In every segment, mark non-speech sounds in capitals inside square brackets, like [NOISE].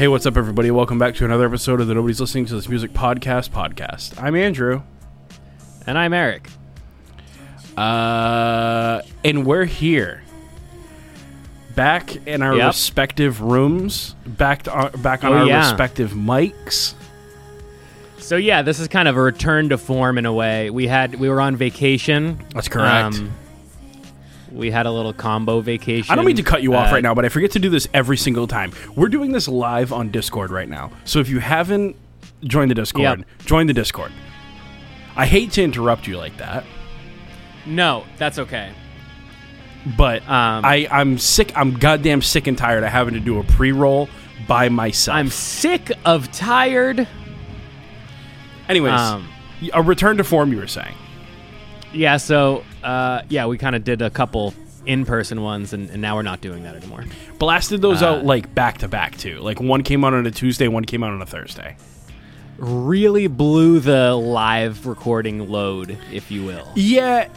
Hey, what's up, everybody? Welcome back to another episode of the Nobody's Listening to This Music Podcast podcast. I'm Andrew, And I'm Eric. uh, and we're here, back in our Yep. respective rooms, back to our, back on Oh, our yeah. respective mics. So yeah, this is kind of a return to form in a way. We had we were on vacation. That's correct. We had a little combo vacation. I don't mean to cut you off Uh, right now, but I forget to do this every single time. We're doing this live on Discord right now. So if you haven't joined the Discord, Yep. join the Discord. I hate to interrupt you like that, No, that's okay. but Um, I, I'm sick. I'm goddamn sick and tired of having to do a pre roll by myself. I'm sick of tired. Anyways, Um, a return to form, you were saying. yeah. So uh, yeah, we kind of did a couple in-person ones, and, and now we're not doing that anymore. Blasted those Uh, out like back to back, too. Like one came out on a Tuesday, one came out on a Thursday. Really blew the live recording load, if you will. Yeah.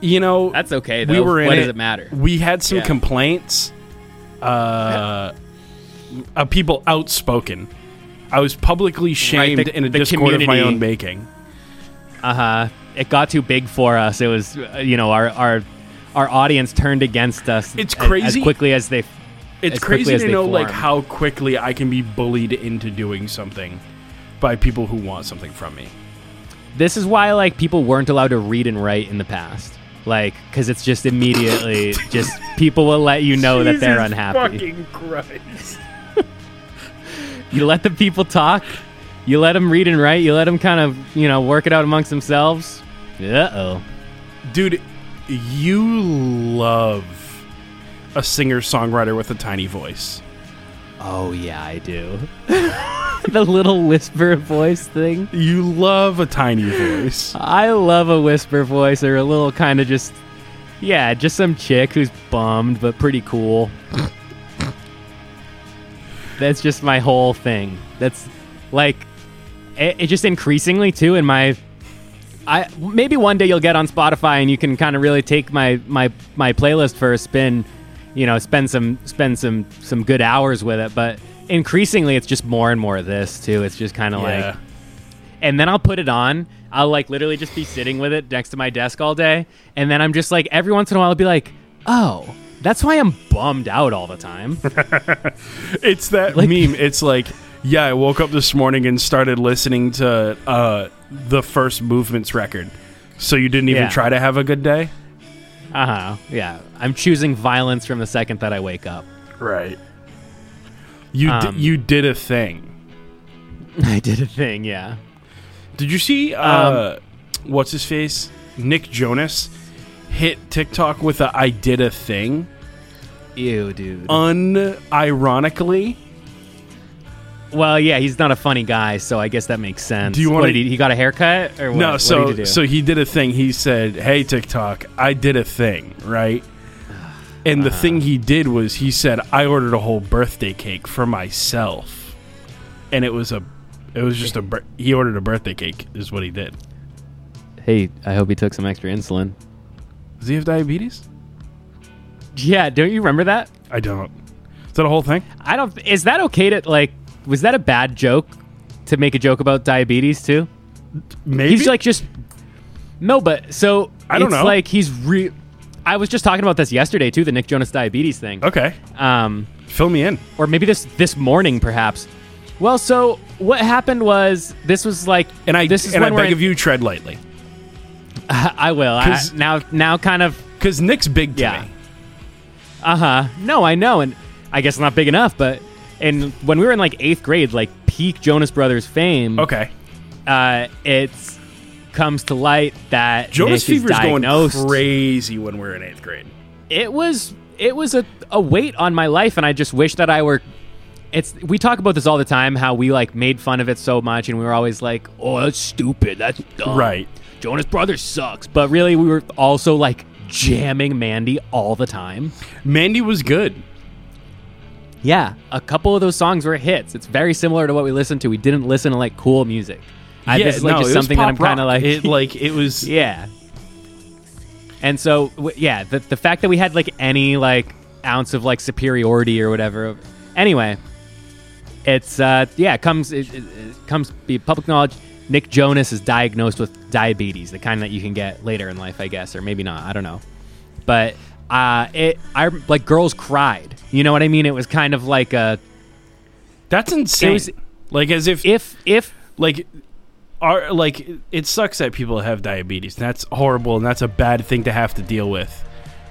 You know, That's okay. we were in what it. does it matter? We had some Yeah. complaints. Uh, of people outspoken. I was publicly shamed the- in a Discord of my own making. Uh huh. It got too big for us. It was, uh, you know, our our our audience turned against us. It's as crazy. quickly as they. It's as crazy to know like how quickly I can be bullied into doing something by people who want something from me. This is why like people weren't allowed to read and write in the past. Like, because it's just immediately [LAUGHS] just people will let you know that they're unhappy. Fucking Christ. [LAUGHS] You let the people talk. You let them read and write. You let them kind of you know work it out amongst themselves. Uh oh. Dude, you love a singer songwriter with a tiny voice. Oh yeah, I do. [LAUGHS] the little whisper voice thing. You love a tiny voice. I love a whisper voice or a little kind of just, yeah, just some chick who's bummed but pretty cool. That's just my whole thing. That's like, it, it just increasingly too in my. I maybe one day you'll get on Spotify and you can kind of really take my my my playlist for a spin, you know, spend some spend some some good hours with it. But increasingly, it's just more and more of this too. It's just kind of like and then I'll put it on. I'll like literally just be sitting with it next to my desk all day, and then I'm just like every once in a while I'll be like, oh, that's why I'm bummed out all the time. [LAUGHS] It's that Like- meme. It's like, yeah, I woke up this morning and started listening to uh, the first movements record. So you didn't even Yeah. try to have a good day? uh huh. Yeah, I'm choosing violence from the second that I wake up. Right. You Um, di- you did a thing. [LAUGHS] I did a thing. Yeah. Did you see uh, what's his face? Nick Jonas hit TikTok with a I did a thing Ew, dude. unironically. Well, yeah, he's not a funny guy, so I guess that makes sense. Do you wanna- What he, he got a haircut or what? no, what so did he do? so he did a thing. He said, "Hey TikTok, I did a thing, right?" And the thing he did was he said, "I ordered a whole birthday cake for myself." And it was a it was just a he ordered a birthday cake is what he did. hey, I hope he took some extra insulin. Does he have diabetes? Yeah, don't you remember that? I don't. Is that a whole thing? I don't. Is that okay to like? Was that a bad joke to make a joke about diabetes too? Maybe. He's like just no, but so I don't it's know. Like he's re. I was just talking about this yesterday too, the Nick Jonas diabetes thing. okay. Um, Fill me in. or maybe this this morning perhaps. Well, so what happened was this was like, And I this is and I beg of you, tread lightly, [LAUGHS] I will I, now now kind of because Nick's big to Yeah. me. Uh huh. No, I know, and I guess not big enough. But and when we were in like eighth grade, like peak Jonas Brothers fame, Okay. uh, it's comes to light that Jonas Nick is Fever's going crazy when we're in eighth grade. It was it was a, a weight on my life, and I just wish that I were. It's we talk about this all the time. How we like made fun of it so much, and we were always like, "Oh, that's stupid. That's dumb. Right. Jonas Brothers sucks." But really, we were also like jamming Mandy all the time. Mandy was good. Yeah, a couple of those songs were hits. It's very similar to what we listened to. We didn't listen to like cool music. I, yeah, is like no, just it was something that I'm kind of like, it like it was [LAUGHS] yeah. And so, w- yeah, the the fact that we had like any like ounce of like superiority or whatever. Anyway, It's uh yeah, it comes it, it, it comes be public knowledge. Nick Jonas is diagnosed with diabetes, the kind that you can get later in life, I guess, or maybe not. I don't know. But uh, it I like girls cried. You know what I mean? It was kind of like a That's insane. was- like as if if if like are like it sucks that people have diabetes. That's horrible and that's a bad thing to have to deal with.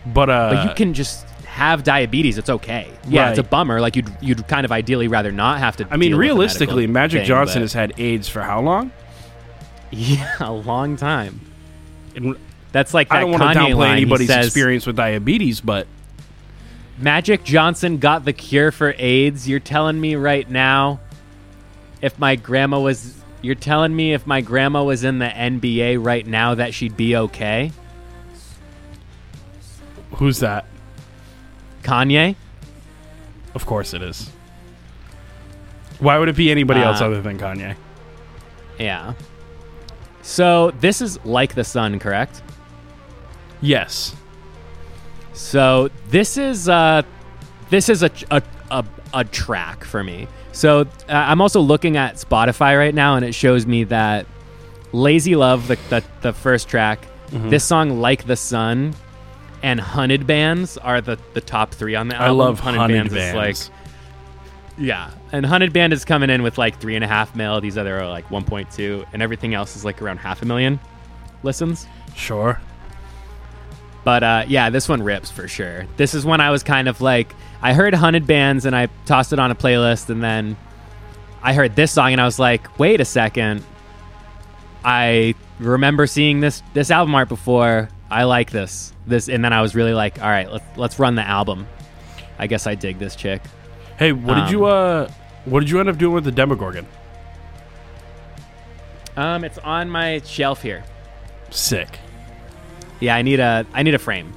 But uh but you can just have diabetes. It's okay. Yeah, it's a bummer. Like you'd you'd kind of ideally rather not have to. I mean realistically, Magic thing, Johnson but- has had AIDS for how long? [LAUGHS] yeah a long time. And That's like that I don't want to Kanye downplay line. He anybody's says, experience with diabetes, but Magic Johnson got the cure for AIDS. You're telling me right now, if my grandma was, you're telling me if my grandma was in the NBA right now that she'd be okay. who's that? Kanye. Of course it is. Why would it be anybody else Uh, other than Kanye? Yeah. So this is like the sun, correct? Yes. So this is uh, this is a a, a, a track for me. So uh, I'm also looking at Spotify right now, and it shows me that "Lazy Love," the the, the first track, Mm-hmm. this song "Like the Sun," and "Hunted Bands" are the the top three on the I love Hunted, Bands. is like yeah, and Hunted Band is coming in with like three and a half mil. These other are like 1.2, and everything else is like around half a million listens. sure. But uh, yeah, this one rips for sure. This is when I was kind of like, I heard Hunted Bands and I tossed it on a playlist, and then I heard this song and I was like, wait a second. I remember seeing this this album art before. I like this this, and then I was really like, all right, let's let's run the album. I guess I dig this chick. Hey, what did you uh what did you end up doing with the Demogorgon? Um, it's on my shelf here. Sick. Yeah, I need a I need a frame,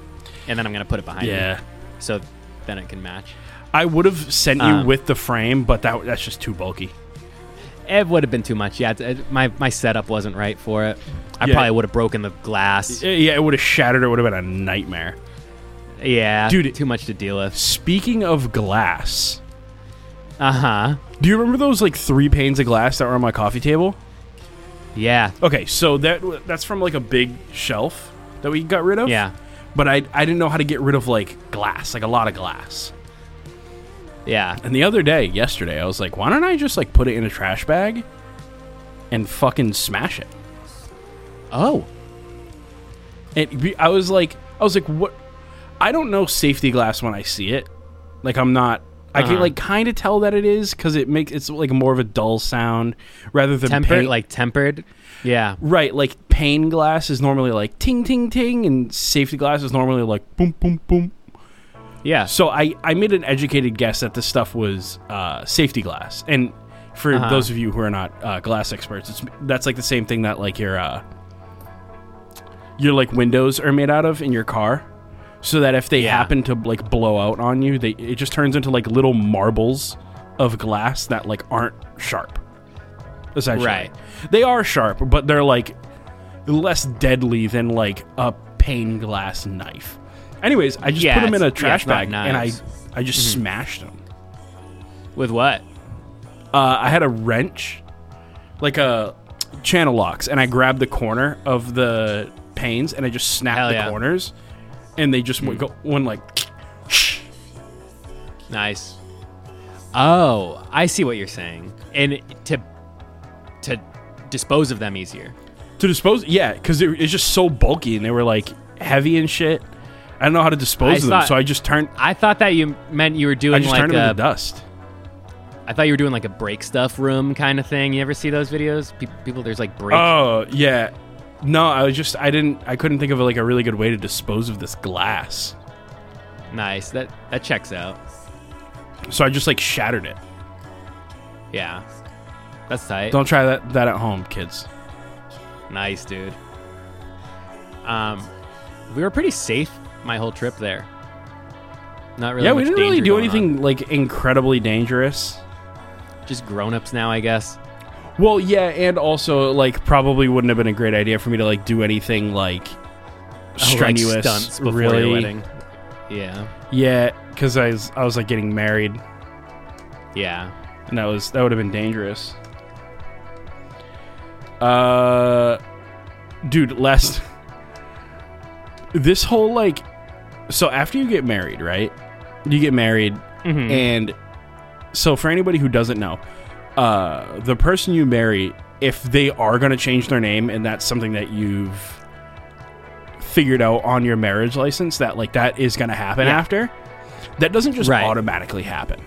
and then I'm gonna put it behind me Yeah. so then it can match. I would have sent you Um, with the frame, but that that's just too bulky. It would have been too much. Yeah, it- my my setup wasn't right for it. I Yeah. probably would have broken the glass. Yeah, it would have shattered. It would have been a nightmare. Yeah, Dude, too much to deal with. Speaking of glass, Uh huh. do you remember those like three panes of glass that were on my coffee table? Yeah, Okay, so that that's from like a big shelf that we got rid of. yeah, But I I didn't know how to get rid of like glass, like a lot of glass. yeah. And the other day, yesterday, I was like, why don't I just like put it in a trash bag and fucking smash it? Oh, And I was like, I was like, what? I don't know safety glass when I see it. Like I'm not. I can Uh-huh. like kind of tell that it is because it makes it's like more of a dull sound rather than tempered, paint. like tempered. Yeah, right, like pane glass is normally like ting ting ting, and safety glass is normally like boom boom boom. yeah. So I I made an educated guess that this stuff was uh, safety glass, and for Uh-huh. those of you who are not uh, glass experts, it's that's like the same thing that like your uh, your like windows are made out of in your car, so that if they Yeah. happen to like blow out on you, they it just turns into like little marbles of glass that like aren't sharp. Essentially, Right. They are sharp, but they're like less deadly than like a pane glass knife. Anyways, I just Yeah, put them in a yeah, trash bag and I. I just Mm-hmm. smashed them. With what? Uh, I had a wrench, like a channel locks, and I grabbed the corner of the panes and I just snapped Hell the yeah. Corners, and they just went go one like. Nice. Oh, I see what you're saying. And to to dispose of them easier. To dispose, yeah, because it, it's just so bulky and they were like heavy and shit. I don't know how to dispose I of them, thought- so I just turned. I thought that you meant you were I doing just like turned them a into dust. I thought you were doing like a break stuff room kind of thing. You ever see those videos? Pe- people, there's like break. Oh yeah, no, I was just I didn't I couldn't think of like a really good way to dispose of this glass, nice. That that checks out. so I just like shattered it. Yeah, that's tight. Don't try that that at home, kids. Nice, dude. Um, we were pretty safe my whole trip there. Not really. yeah, we didn't really do anything like incredibly dangerous. Just grown-ups now, I guess. Well, yeah, and also like probably wouldn't have been a great idea for me to like do anything like Oh, like strenuous stunts before really. your wedding. Yeah, Yeah, because I was I was like getting married. yeah. and that was that would have been dangerous. Uh, dude, last this whole like, so after you get married, right? You get married, Mhm. and so for anybody who doesn't know, uh, the person you marry, if they are going to change their name, and that's something that you've figured out on your marriage license, that like that is going to happen Yeah. after. That doesn't just Right. automatically happen.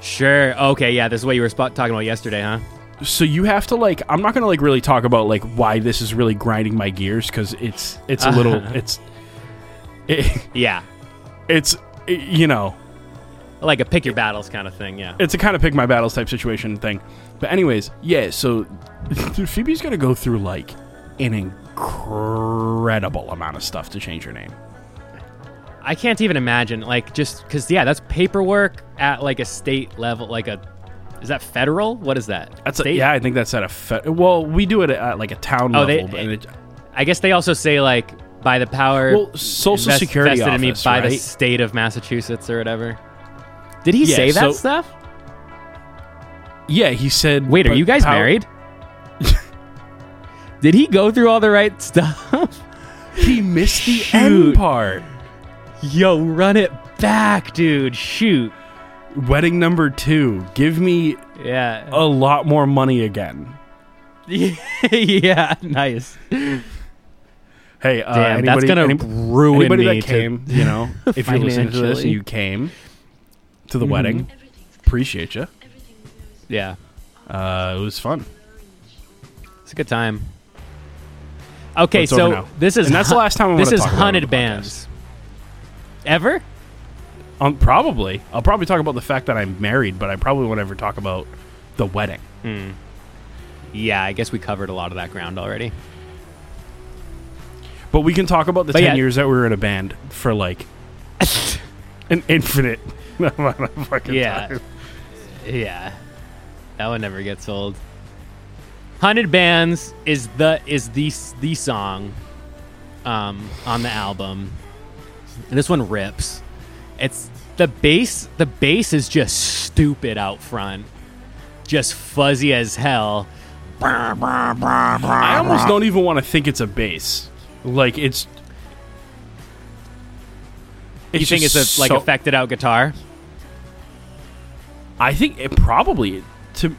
Sure. Okay. Yeah. This is what you were talking about yesterday, huh? So you have to like i'm not gonna like really talk about like why this is really grinding my gears because it's it's a little [LAUGHS] it's it, Yeah. it's you know Like a pick your battles kind of thing. Yeah. it's a kind of pick my battles type situation thing but anyways yeah so [LAUGHS] phoebe's gonna go through like an incredible amount of stuff to change her name I can't even imagine. Like just because yeah, that's paperwork at like a state level. Like a is that federal? What is that? that's a, yeah i think that's at a fe- well we do it at like a town Oh, level they- but it, I guess they also say like by the power. well social invest- security vested in me office by the state of Massachusetts or whatever. Did he Yeah, say that so- stuff? yeah he said Wait, are you guys pow- married? [LAUGHS] Did he go through all the right stuff? he missed the Shoot. end part Yo, run it back, dude. Shoot. Wedding number two give me Yeah. a lot more money again. [LAUGHS] yeah, nice. Hey, uh, Damn, that's gonna any- ruin anybody me. that came, you know, [LAUGHS] if you're listening to this and you came to the Mhm. wedding, appreciate you. yeah, Uh, it was fun. it's a good time. Okay, so this is And that's the last time I'm this is hunted podcast. bands. Ever? Um, probably, I'll probably talk about the fact that I'm married, but I probably won't ever talk about the wedding. Hmm. Yeah, I guess we covered a lot of that ground already. But we can talk about the But ten yeah. years that we were in a band for like [LAUGHS] an infinite [LAUGHS] amount of fucking Yeah. time. Yeah, that one never gets old. Hunted Bands is the is the the song um, on the album. And this one rips. It's the bass. The bass is just stupid out front, just fuzzy as hell. I almost don't even want to think it's a bass. Like it's. you think it's a like affected out guitar? I think it probably to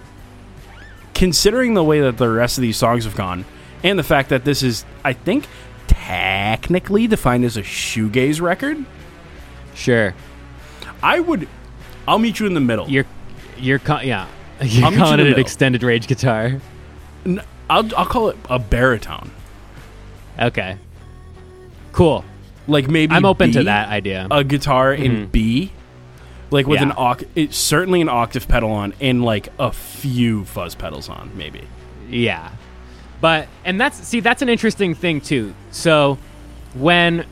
considering the way that the rest of these songs have gone, and the fact that this is, I think, technically defined as a shoegaze record. Sure. I would, I'll meet you in the middle. You're you're ca- yeah. [LAUGHS] You're I'll meet you in calling the it an middle. extended range guitar. N- I'll, I'll call it a baritone. Okay. Cool. Like maybe I'm open to B, that idea. A guitar in Mhm. B, like with an Yeah. oct, it's certainly an octave pedal on, and like a few fuzz pedals on, maybe. Yeah. But and that's see that's an interesting thing too. So when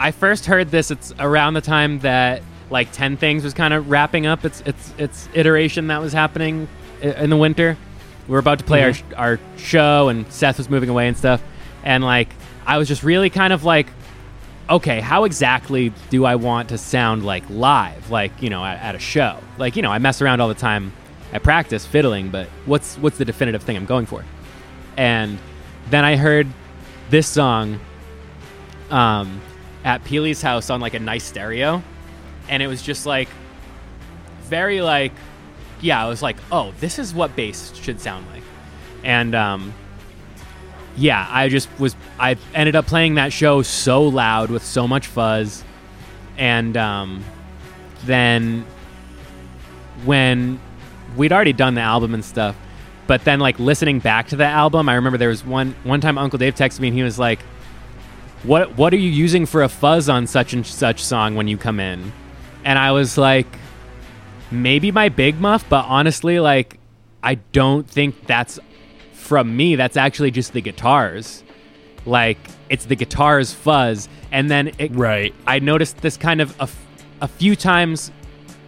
I first heard this it's around the time that like 10 things was kind of wrapping up its its its iteration that was happening in the winter. We were about to play our our show and Seth was moving away and stuff and like I was just really kind of like okay, how exactly do I want to sound like live, like you know, at, at a show? Like you know, I mess around all the time at practice fiddling, but what's what's the definitive thing I'm going for? And then I heard this song um, at Peely's house on like a nice stereo, and it was just like very like, yeah, I was like, oh, this is what bass should sound like, and um, yeah, I just was. I ended up playing that show so loud with so much fuzz, and um, then when we'd already done the album and stuff, but then like listening back to the album, I remember there was one one time Uncle Dave texted me and he was like, "What what are you using for a fuzz on such and such song when you come in?" And I was like, "Maybe my big muff, but honestly, like, I don't think that's from me. That's actually just the guitars. Like, it's the guitars fuzz, and then it Right. I noticed this kind of a, a few times,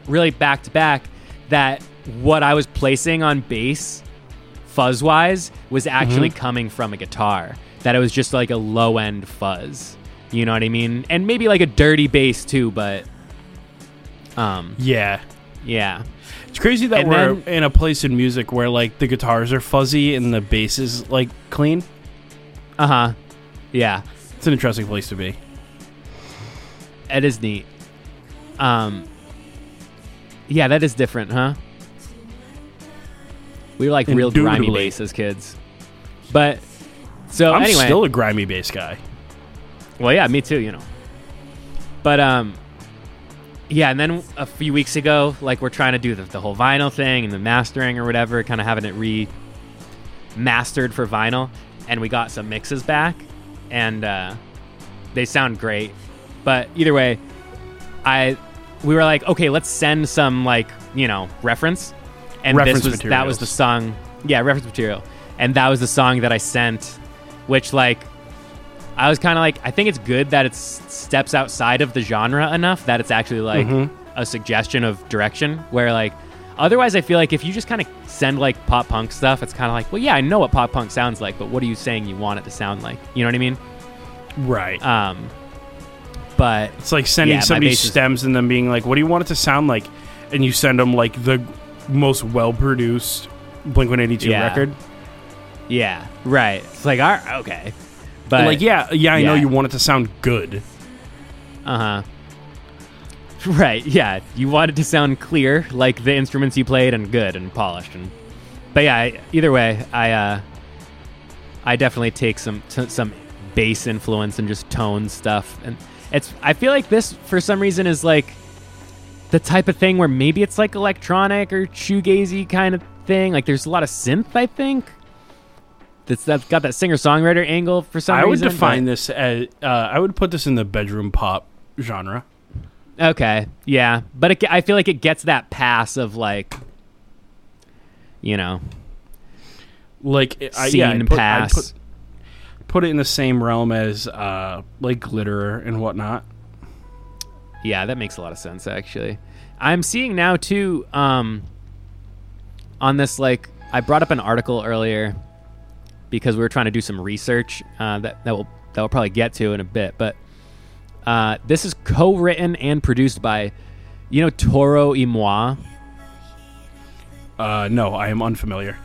really back to back, that what I was placing on bass, fuzz wise, was actually mm-hmm. coming from a guitar. That it was just like a low end fuzz. You know what I mean? And maybe like a dirty bass too, but um, Yeah. yeah, It's crazy that And we're then- in a place in music where like the guitars are fuzzy and the bass is like clean. Uh huh. Yeah, It's an interesting place to be. it is neat. Um. Yeah, that is different, huh? We were like real grimy Indubitably. bass as kids, but so I'm anyway. still a grimy bass guy. Well, yeah, me too. You know, but um, yeah, and then a few weeks ago, like we're trying to do the, the whole vinyl thing and the mastering or whatever, kind of having it re mastered for vinyl, and we got some mixes back, and uh, they sound great. But either way, I we were like, okay, let's send some like you know reference, and Reference this was that was the song, yeah, reference material, and that was the song that I sent, which like I was kind of like, I think it's good that it steps outside of the genre enough that it's actually like Mhm. a suggestion of direction. Where like, otherwise, I feel like if you just kind of send like pop punk stuff, it's kind of like, well, yeah, I know what pop punk sounds like, but what are you saying you want it to sound like? You know what I mean? Right. Um, but It's like sending Yeah, somebody bass is- stems and then being like, "What do you want it to sound like?" And you send them like the most well-produced Blink One Eighty Two Yeah. record. Yeah, right. It's like, all right, okay, but like, yeah, yeah, I know yeah. you want it to sound good. Uh huh. [LAUGHS] Right. Yeah. You want it to sound clear, like the instruments you played, and good and polished. And but yeah, I, either way, I uh, I definitely take some t- some bass influence and just tone stuff. And it's I feel like this for some reason is like the type of thing where maybe it's like electronic or shoegazy kind of thing. Like there's a lot of synth. I think. That's, that's got that singer songwriter angle for some I would define but- this as uh, I would put this in the bedroom pop genre. Okay, yeah, but it, I feel like it gets that pass of like, you know, Like, it- I, Scene yeah, I'd put, I'd pass. put put it in the same realm as uh, like glitter and whatnot. yeah, that makes a lot of sense actually. I'm seeing now too, um, on this like I brought up an article earlier because we were trying to do some research uh, that that will that we'll probably get to in a bit, but uh, this is co-written and produced by, you know, Toro y Moi. Uh, no, I am unfamiliar.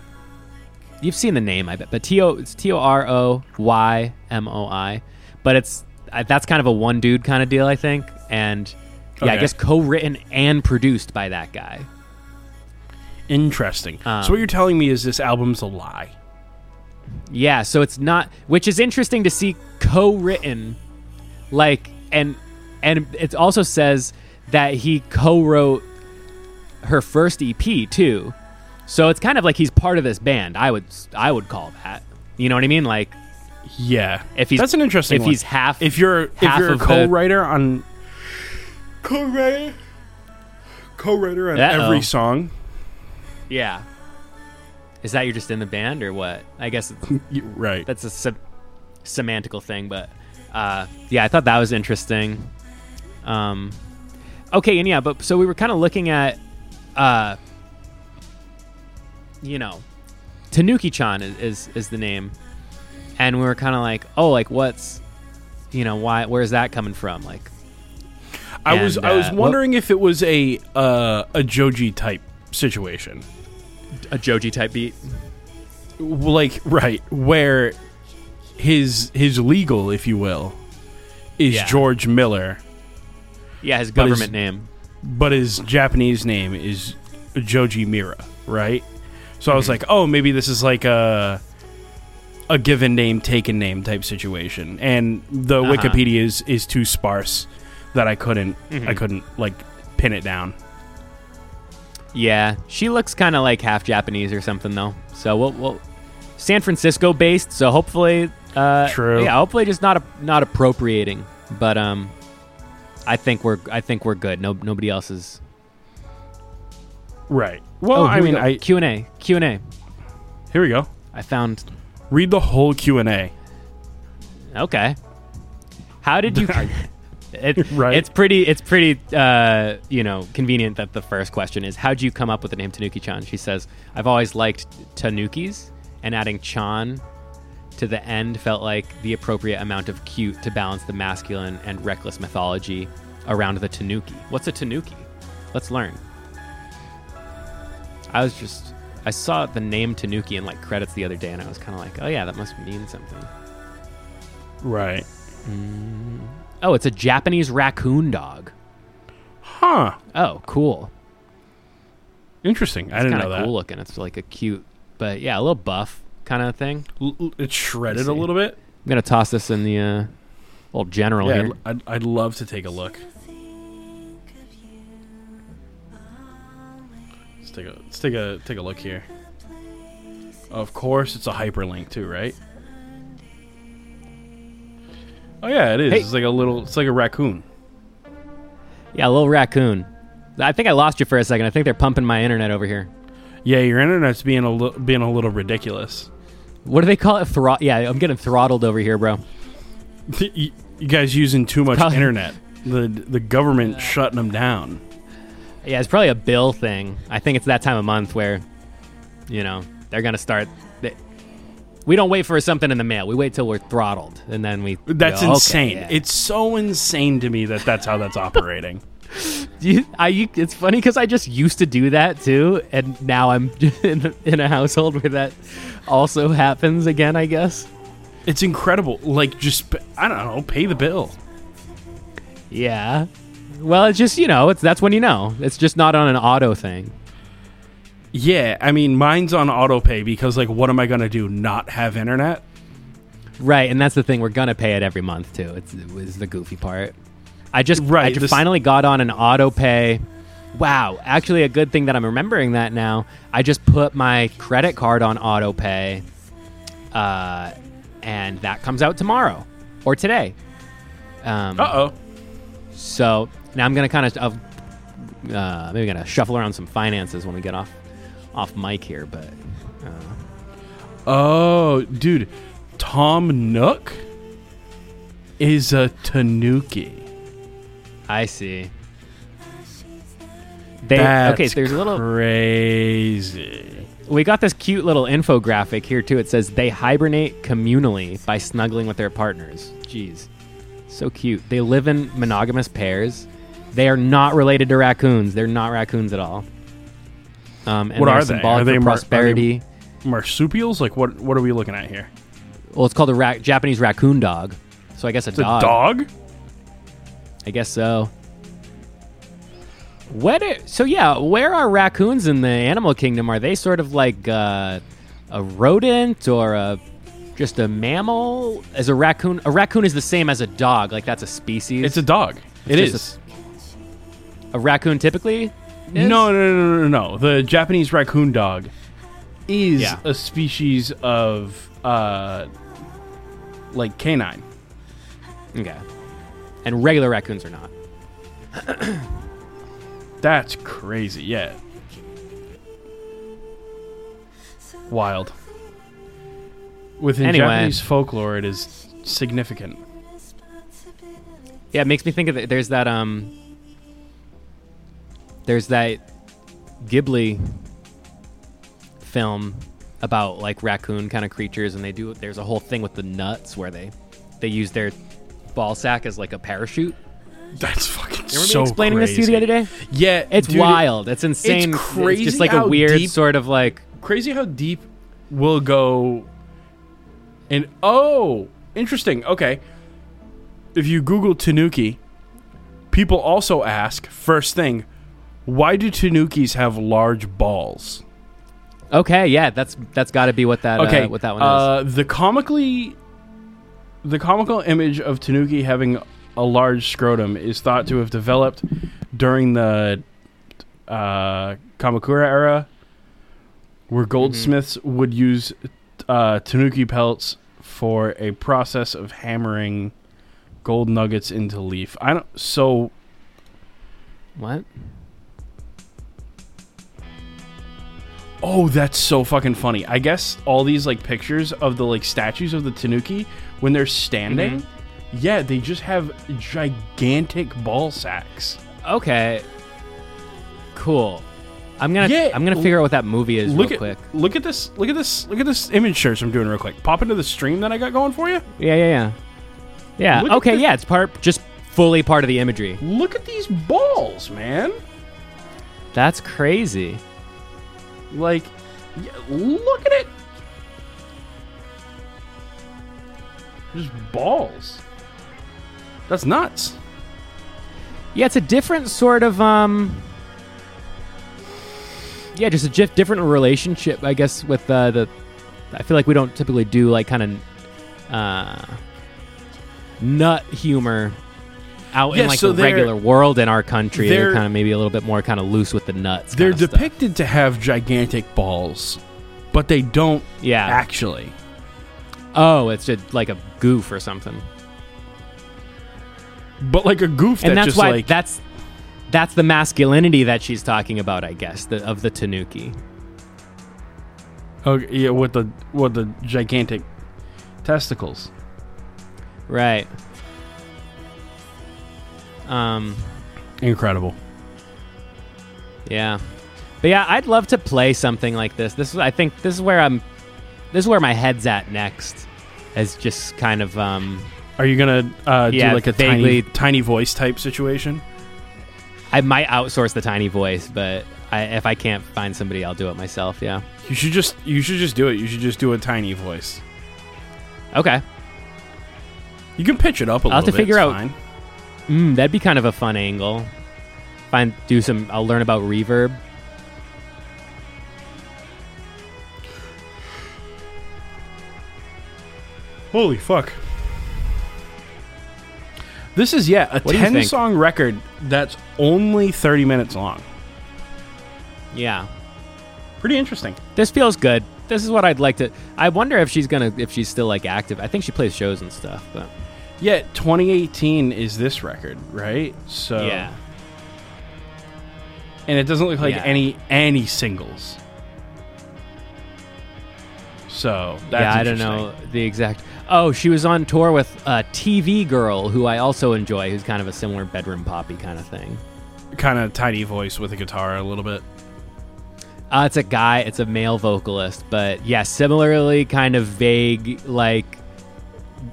You've seen the name, I bet, but T O it's T O R O Y M O I, but it's that's kind of a one dude kind of deal, I think, and yeah, I guess co-written and produced by that guy. Interesting. Um, so what you're telling me is this album's a lie. Yeah, so it's not, which is interesting to see co-written, like, and and it also says that he co-wrote her first EP too, so it's kind of like he's part of this band. I would I would call that. You know what I mean? Like Yeah, if he's that's an interesting. if one. he's half if you're if half you're a co-writer on co-writer co-writer on Uh-oh. every song. yeah. Is that you're just in the band or what? I guess [LAUGHS] right. that's a se- semantical thing, but uh, yeah, I thought that was interesting. Um, okay, and yeah, but so we were kind of looking at, uh, you know, Tanuki-chan is, is is the name, and we were kind of like, oh, like what's, you know, why? Where's that coming from? Like, I was and, I was uh, wondering if it was a uh, a Joji type situation. A Joji type beat. like right where his his legal if you will is Yeah. George Miller Yeah, his But government name. but his Japanese name is Joji Mira right so I Mm-hmm. was like oh maybe this is like a a given name taken name type situation and the Uh-huh. Wikipedia is is too sparse that I couldn't. I couldn't like pin it down Yeah, she looks kind of like half Japanese or something though. So we'll, we'll San Francisco based. So hopefully, uh, True. Yeah, hopefully just not a, not appropriating. But um, I think we're I think we're good. No nobody else is. right well oh, I we mean go. I Q and A Q and A. here we go I found read the whole Q&A okay. How did you? [LAUGHS] [LAUGHS] It, [LAUGHS] Right. It's pretty. It's pretty. Uh, you know, convenient that the first question is, "How'd you come up with the name Tanuki-chan?" She says, "I've always liked Tanukis, and adding chan to the end felt like the appropriate amount of cute to balance the masculine and reckless mythology around the Tanuki. What's a Tanuki? Let's learn. I was just I saw the name Tanuki in like credits the other day, and I was kind of like, oh yeah, that must mean something. Right. Oh, it's a Japanese raccoon dog. Huh. Oh, cool. Interesting. I It's didn't kind know of that. cool looking. It's like a cute, but yeah, a little buff kind of thing. L- it's shredded a little bit. I'm gonna toss this in the uh, little general Yeah, here. I'd, I'd, I'd love to take a look. Let's take a let's take a take a look here. Of course, it's a hyperlink too, right? Oh yeah, it is. Hey. It's like a little. It's like a raccoon. Yeah, a little raccoon. I think I lost you for a second. I think they're pumping my internet over here. Yeah, your internet's being a li- being a little ridiculous. What do they call it? Throt? Yeah, I'm getting throttled over here, bro. [LAUGHS] you, guys using too much Probably- internet. The the government uh, shutting them down. Yeah, it's probably a bill thing. I think it's that time of month where, you know, they're gonna start. They, we don't wait for something in the mail. We wait till we're throttled, and then we. That's go, okay, insane. yeah. It's so insane to me that that's how that's [LAUGHS] operating. You, I, it's funny because I just used to do that too, and now I'm [LAUGHS] in, in a household where that also happens again. I guess. It's incredible. Like, just I don't know, pay the bill. Yeah. Well, it's just you know, it's that's when you know. It's just not on an auto thing. Yeah, I mean, mine's on auto pay because, like, what am I gonna do? Not have internet? Right, and that's the thing. We're gonna pay it every month too. It's it was the goofy part. I just I just this- finally got on an auto pay. Wow, actually, a good thing that I'm remembering that now. I just put my credit card on auto pay, uh, and that comes out tomorrow or today. Um, Uh oh. so now I'm gonna kind of uh, maybe gonna shuffle around some finances when we get off off mic here, but. Uh, Oh, dude, Tom Nook is a Tanuki. I see. They That's okay. There's a little. crazy. We got this cute little infographic here too. It says they hibernate communally by snuggling with their partners. Jeez, so cute. They live in monogamous pairs. They are not related to raccoons. They're not raccoons at all. Um, and What are they? Are they mar- are they- Marsupials? Like, what? What are we looking at here? well, it's called a ra- Japanese raccoon dog. So I guess a It's a dog. dog. I guess so. What? so yeah, where are raccoons in the animal kingdom? Are they sort of like uh, a rodent or a just a mammal? As a raccoon, a raccoon is the same as a dog. Like that's a species. It's a dog. It's It is. a raccoon typically. Is? No, no, no, no, no, no. The Japanese raccoon dog is Yeah. a species of uh, like canine. Okay. And regular raccoons are not. [CLEARS THROAT] That's crazy. Yeah. Wild. Within Anyway. Japanese folklore, it is significant. Yeah, it makes me think of it. There's that um. There's that Ghibli film about like raccoon kind of creatures, and they do. There's a whole thing with the nuts where they they use their ball sack as like a parachute. That's fucking Remember so me explaining crazy. this to you the other day? Yeah, It's dude, wild. It's insane. It's crazy just like a weird deep- sort of like. crazy how deep we'll go. And oh, interesting. Okay, if you Google Tanuki, people also ask first thing, why do Tanukis have large balls? Okay, yeah, that's that's got to be what that Okay, uh, what that one is. uh, the comically, the comical image of Tanuki having a large scrotum is thought to have developed during the uh, Kamakura era, where goldsmiths would use uh, Tanuki pelts for a process of hammering gold nuggets into leaf. I don't. So What? Oh, that's so fucking funny. I guess all these like pictures of the like statues of the Tanuki when they're standing, Mm-hmm. yeah, they just have gigantic ball sacks. Okay. Cool. I'm gonna Yeah, I'm gonna figure out what that movie is look real at quick. look at this look at this look at this image search I'm doing real quick. Pop into the stream that I got going for you. Yeah, yeah, yeah. Yeah. Okay. Yeah, it's part just fully part of the imagery. Look at these balls, man. That's crazy. Like, look at it. Just balls. That's nuts. Yeah, it's a different sort of um. Yeah, just a different relationship, I guess, with uh, the. I feel like we don't typically do like kind of uh, nut humor out Yeah, in like so the regular world in our country. They're, they're- kind of maybe a little bit more kind of loose with the nuts. They're kinda stuff. depicted to have gigantic balls, but they don't Yeah. actually. Oh, it's just like a goof or something. But like a goof and that that's just why like that's that's the masculinity that she's talking about, I guess, the, of the Tanuki. okay, yeah, with the with the gigantic testicles. Right. Um. Incredible. Yeah. But yeah, I'd love to play something like this. This is, I think, this is where I'm. This is where my head's at next, as just kind of um. Are you gonna uh, Yeah, do like a vaguely- tiny tiny voice type situation? I might outsource the tiny voice, but I, if I can't find somebody, I'll do it myself. Yeah. You should just you should just do it. You should just do a tiny voice. Okay. You can pitch it up a I'll have to bit. figure it's out- fine. Mm, that'd be kind of a fun angle. Find do some. I'll learn about reverb. Holy fuck. This is yeah, a What do you 10 think? song record that's only 30 minutes long. Yeah. Pretty interesting. This feels good. This is what I'd like to. I wonder if she's gonna if she's still like active. I think she plays shows and stuff, but Yeah, 2018 is this record, right? So yeah. and it doesn't look like Yeah. any any singles. So that's yeah, I don't know the exact. Oh, she was on tour with a TV girl who I also enjoy, who's kind of a similar bedroom poppy kind of thing. Kind of tiny voice with a guitar a little bit. Uh, it's a guy, it's a male vocalist, but yeah, similarly kind of vague, like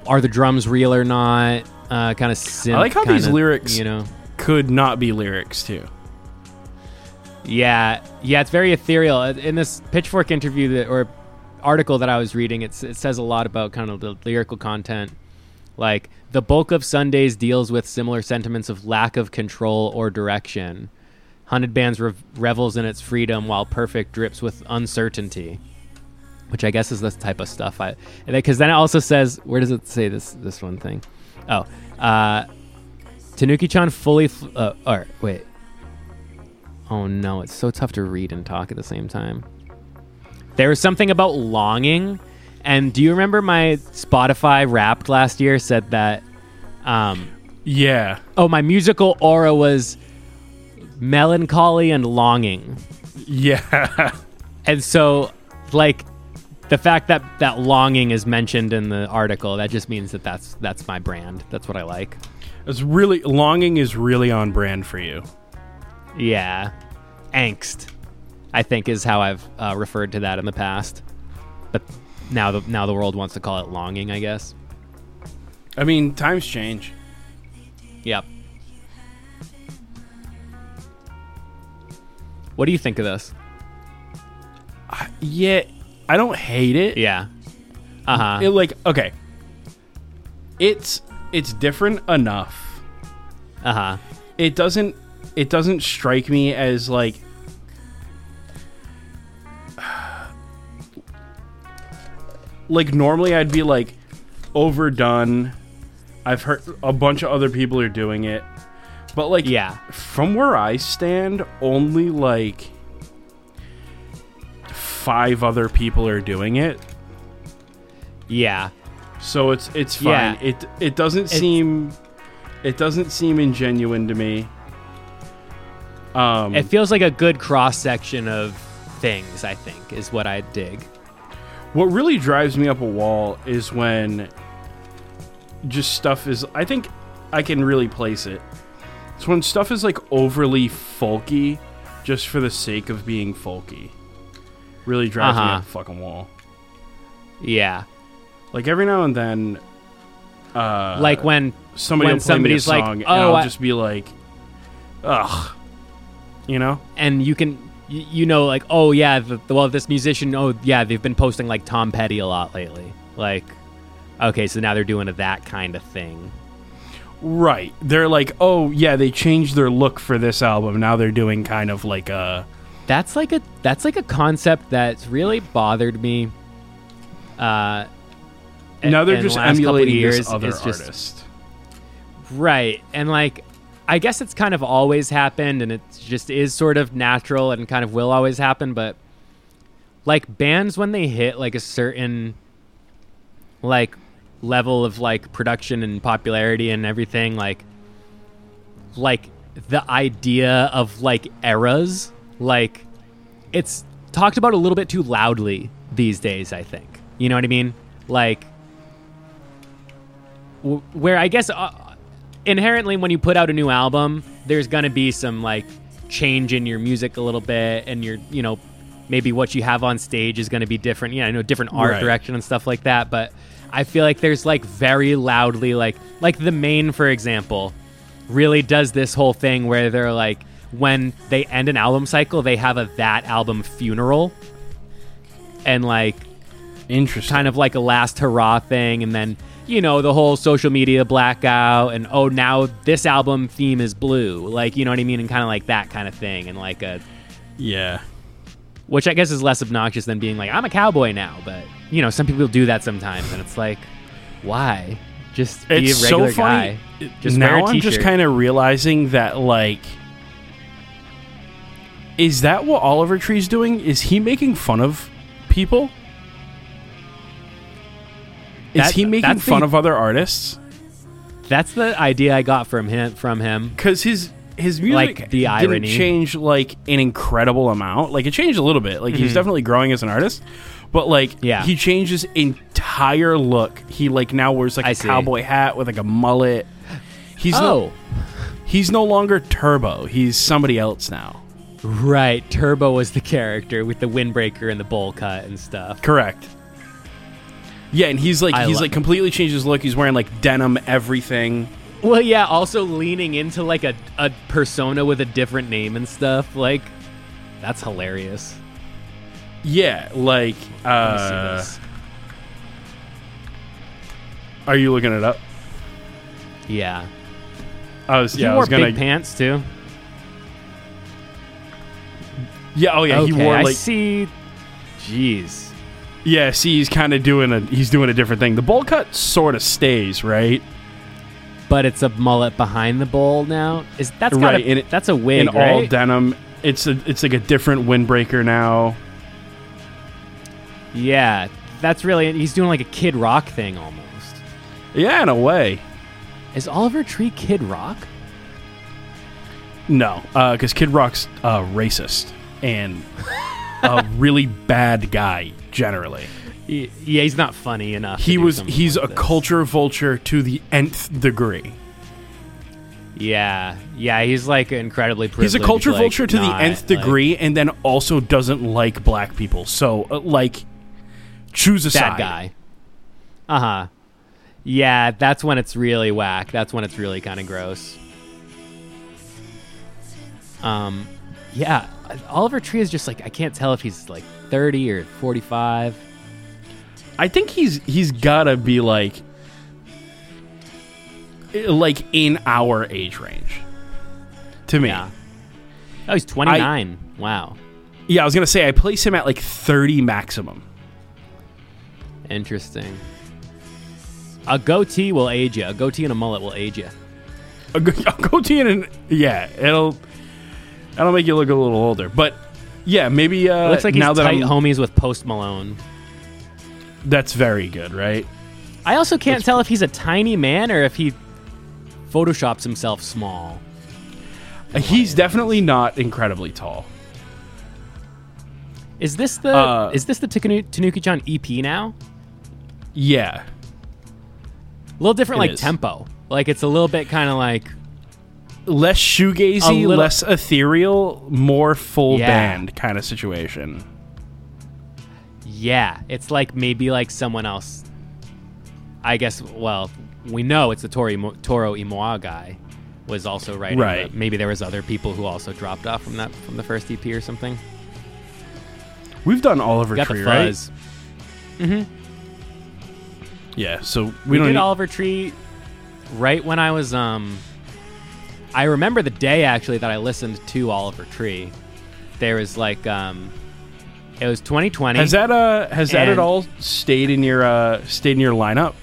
are the drums real or not? Uh, kind of synth. I like how these kinda, lyrics- you know. Could not be lyrics too. Yeah, yeah, it's very ethereal. Uh, In this Pitchfork interview that or article that I was reading, it's, it says a lot about kind of the lyrical content. Like the bulk of Sundays deals with similar sentiments of lack of control or direction. Hunted Bands rev- revels in its freedom, while Perfect drips with uncertainty. Which I guess is the type of stuff I, because then it also says, where does it say this this one thing? Oh, uh, Tanuki-chan fully, fl- uh, or wait, Oh no, it's so tough to read and talk at the same time. There was something about longing, and do you remember my Spotify Wrapped last year said that? Um, Yeah. oh, my musical aura was melancholy and longing, Yeah. [LAUGHS] and so like the fact that that longing is mentioned in the article that just means that that's that's my brand. That's what I like. it's really longing is really on brand for you. Yeah, angst. I think is how I've uh, referred to that in the past, but now the now the world wants to call it longing. I guess. I mean, times change. Yep. What do you think of this? Yeah, I don't hate it. Yeah. Uh huh. It like okay. It's it's different enough. Uh huh. It doesn't it doesn't strike me as like like normally I'd be like overdone. I've heard a bunch of other people are doing it. But like Yeah. from where I stand, only like five other people are doing it. Yeah. So it's it's fine. Yeah. It it doesn't It's- seem it doesn't seem ingenuine to me. Um It feels like a good cross section of things. I think is what I dig. what really drives me up a wall is when just stuff is I think I can really place it. It's when stuff is like overly folky just for the sake of being folky. Really drives me Uh-huh. up a fucking wall. Yeah. Like every now and then uh like when somebody when will play me a somebody's like, song and "Oh, I'll I- just be like ugh. You know? and you can you, you know, like, oh yeah, the, the, well, this musician, oh yeah, they've been posting like Tom Petty a lot lately. Like, okay, so now they're doing a, that kind of thing. Right. They're like, oh yeah, they changed their look for this album. Now they're doing kind of like a. That's like a that's like a concept that's really bothered me. Uh, now they're just the emulating years, this other just- artist. Right. And like I guess it's kind of always happened and it just is sort of natural and kind of will always happen, but like bands when they hit like a certain like level of like production and popularity and everything like like the idea of like eras like it's talked about a little bit too loudly these days i think. You know what i mean? Like w- where i guess uh, inherently when you put out a new album there's gonna be some like change in your music a little bit and your you know maybe what you have on stage is gonna be different. Yeah i know different art Right. direction and stuff like that but i feel like there's like very loudly like like the main for example really does this whole thing where they're like when they end an album cycle they have a that album funeral and like Interesting. kind of like a last hurrah thing and then you know the whole social media blackout and oh now this album theme is blue like you know what i mean and kind of like that kind of thing and like a yeah. which i guess is less obnoxious than being like i'm a cowboy now but you know some people do that sometimes and it's like why just be It's a so regular funny. guy just now I'm just kind of realizing that like. Is that what Oliver Tree's doing? Is he making fun of people? Is That- he making fun the- of other artists? that's the idea i got from him from him because his his music Like, the didn't irony. change like an incredible amount. Like it changed a little bit. Like he's Mhm. definitely growing as an artist, but like Yeah. he changed his entire look. He like now wears like I a see. cowboy hat with like a mullet. He's oh no he's no longer Turbo. He's somebody else now. Right turbo was the character with the windbreaker and the bowl cut and stuff Correct. Yeah, and he's like I he's like completely changed his look. He's wearing like denim everything. Well, yeah, also leaning into like a, a persona with a different name and stuff. Like, that's hilarious. Yeah, like Let me see uh, are you looking it up? Yeah. I was He yeah, I wore was gonna big pants too. Yeah, oh yeah, okay, he wore I like see. Jeez. Yeah, see, he's kind of doing a he's doing a different thing. The bowl cut sort of stays, right? But it's a mullet behind the bowl now. Is that's Right, a, it- that's a wig, In all denim. It's a it's like a different windbreaker now. yeah, that's really. He's doing like a Kid Rock thing almost. Yeah, in a way. Is Oliver Tree Kid Rock? No, because Kid Rock's uh, racist and a really bad guy generally. Yeah, he's not funny enough. He was he's like a this. culture vulture to the nth degree. Yeah, yeah, he's like incredibly privileged. He's a culture like, vulture to not, the nth like- degree, and then also doesn't like black people. So, uh, like, choose a that side. guy. Uh huh. Yeah, that's when it's really whack. That's when it's really kind of gross. Um, yeah, Oliver Tree is just like I can't tell if he's like thirty or forty-five. I think he's he's gotta be like like in our age range. To me. Yeah. Oh, he's twenty-nine. wow, Yeah, I was gonna say I place him at like thirty maximum. interesting. A goatee will age you. A goatee and a mullet will age you. A go- [LAUGHS] a goatee and an, yeah, it'll that'll make you look a little older. But yeah, maybe uh, looks like he's now that tight I'm, homies with Post Malone. that's very good, right? I also can't tell if he's a tiny man or if he photoshops himself small. Uh, He's definitely not incredibly tall. Is this the Uh, is this the Tanuki-chan EP now? Yeah, A little different, It like is. tempo. Like it's a little bit kind of like less shoegazy, little- less ethereal, more full Yeah. band kind of situation. yeah, it's like maybe like someone else. I guess. Well, we know it's the Tori Toro y Moi guy was also writing. Right. Maybe there was other people who also dropped off from that from the first EP or something. We've done Oliver Got Tree, right? Mm-hmm. Yeah. So we, We, don't. did need- Oliver Tree right when I was um. I remember the day actually that I listened to Oliver Tree. There was like um, it was 2020. has that uh has that at all stayed in your uh stayed in your lineup?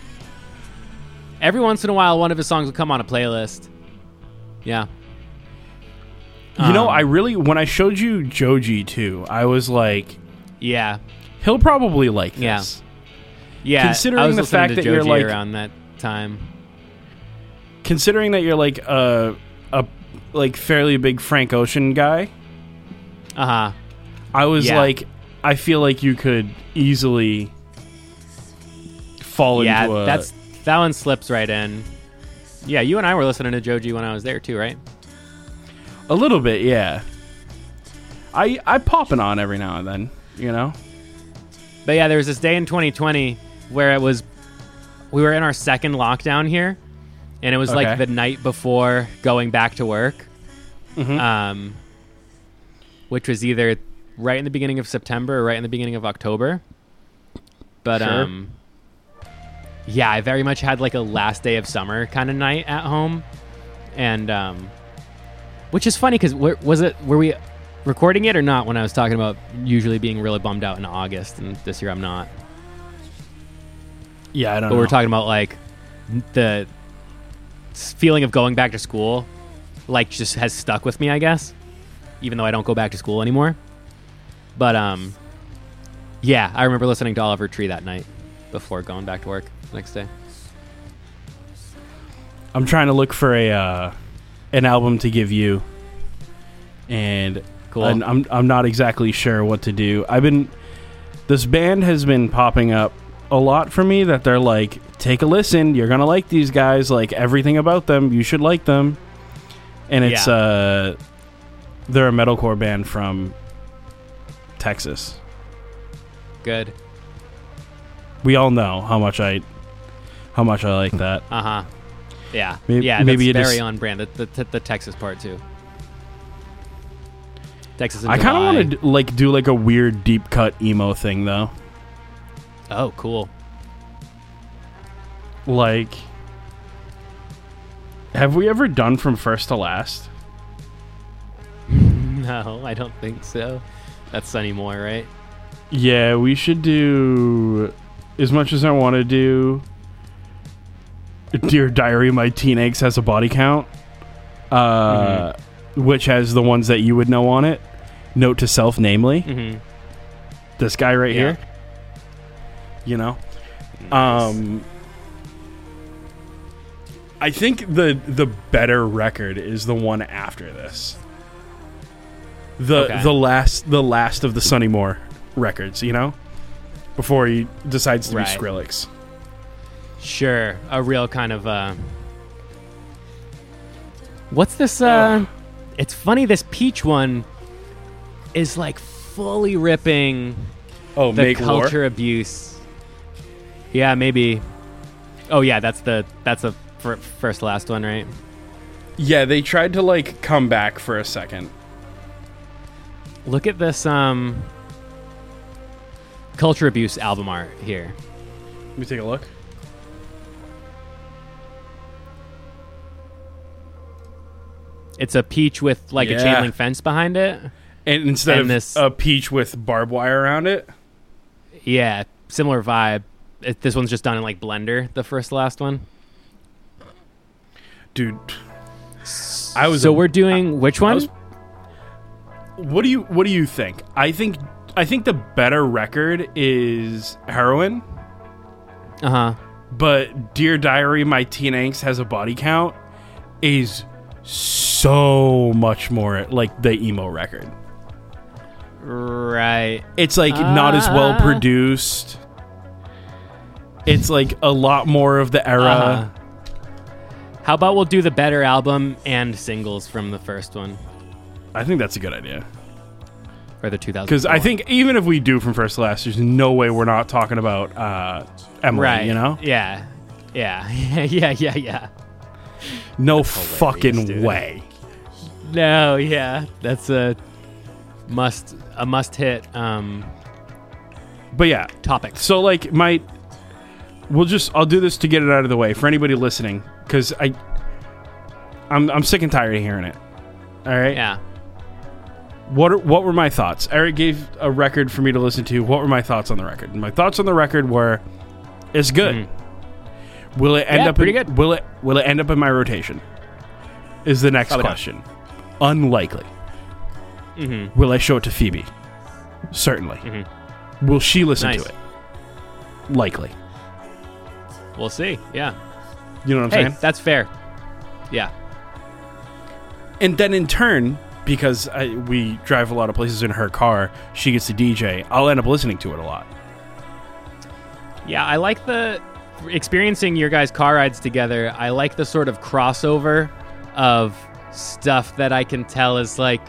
Every once in a while, one of his songs will come on a playlist. Yeah. You know, Um, I really when I showed you Joji too, I was like, Yeah. he'll probably like Yeah. this. Yeah. Considering I was the fact that you're, like- around that time. Considering that you're like a like fairly big Frank Ocean guy, Uh huh. I was Yeah. like, I feel like you could easily fall Yeah, into a. that's that one slips right in. Yeah, you and I were listening to Joji when I was there too, right? a little bit, yeah. I I popping on every now and then, you know. But yeah, there was this day in 2020 where it was we were in our second lockdown here, and it was Okay. like the night before going back to work. Mhm. Um, which was either right in the beginning of September or right in the beginning of October. But Sure. um, yeah, I very much had like a last day of summer kind of night at home, and um, which is funny because was it were we recording it or not when I was talking about usually being really bummed out in August, and this year I'm not. Yeah, I don't But know. we're talking about like the feeling of going back to school, like just has stuck with me, I guess, even though I don't go back to school anymore. But um, yeah, I remember listening to Oliver Tree that night before going back to work the next day. I'm trying to look for a uh, an album to give you, and Cool. and I'm I'm not exactly sure what to do. I've been this band has been popping up a lot for me that they're like, take a listen, you're gonna like these guys, like everything about them, you should like them, and it's Yeah. uh, they're a metalcore band from Texas. Good. We all know how much I how much I like that. Uh huh. Yeah. Maybe- yeah. maybe very is- on brand. The, the, the Texas part too. Texas. I kind of want to like do like a weird deep cut emo thing though. Oh, cool. Like, have we ever done from first to last? [LAUGHS] No, I don't think so. That's Sonny Moore, right? Yeah, we should do as much as I want to do. Dear Diary, my teen angst has a body count, uh, which has the ones that you would know on it. Note to self, namely Mm-hmm. this guy right Yeah. here. You know, um, I think the the better record is the one after this. The Okay. the last the last of the Sonny Moore records, you know, before he decides to Right. be Skrillex. Sure, a real kind of. uh What's this? uh It's funny. This peach one is like fully ripping Oh, the make war. culture abuse. Yeah, maybe. Oh yeah, that's the that's fir- first last one, right? Yeah, they tried to like come back for a second. Look at this um culture abuse album art here. Let me take a look. It's a peach with like a chain link fence behind it. And instead And of this- a peach with barbed wire around it, Yeah, similar vibe. It, this one's just done in like Blender. The first last one. Dude. I was So a- we're doing which one? was- what do you What do you think? I think I think the better record is Heroin, Uh huh. but Dear Diary, My Teen Angst has a body count is so much more like the emo record. Right. It's like not as well Ah. produced. It's like a lot more of the era. Uh-huh. How about we'll do the better album and singles from the first one I think that's a good idea. or the 2000? Because I think even if we do from first to last, there's no way we're not talking about uh, Emily. right. You know, Yeah. Yeah. [LAUGHS] yeah. Yeah. Yeah. no fucking dude. way. No. Yeah. That's a must. A must hit. Um. but yeah, topic so like my, we'll just I'll do this to get it out of the way for anybody listening because I, I'm I'm sick and tired of hearing it. All right. Yeah. What are, what were my thoughts? Eric gave a record for me to listen to. What were my thoughts on the record? My thoughts on the record were, it's good. Will it end Mm-hmm. Yeah, up pretty in, good. Will it will it end up in my rotation? Is the next Probably not. question. Unlikely. Mm-hmm. Will I show it to Phoebe? Certainly. Will she listen Nice. to it? Likely. We'll see. Yeah. You know what I'm Hey, saying? that's fair. Yeah. And then in turn, because I, we drive a lot of places in her car, she gets to DJ. I'll end up listening to it a lot. Yeah, I like the experiencing your guys' car rides together. I like the sort of crossover of stuff that I can tell is like,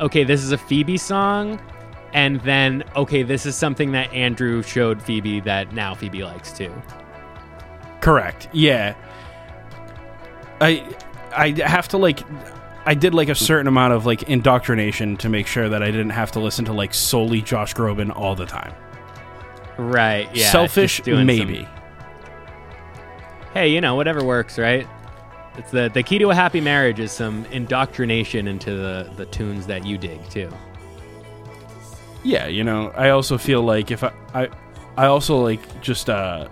okay, this is a Phoebe song, and then okay, this is something that Andrew showed Phoebe that now Phoebe likes too. Correct. Yeah. I I have to like I did like a certain amount of like indoctrination to make sure that I didn't have to listen to like solely Josh Groban all the time. Right. Yeah. Selfish, doing some- maybe. hey, you know, whatever works, right? It's the the key to a happy marriage is some indoctrination into the the tunes that you dig too. Yeah, you know, I also feel like if I I, I also like just uh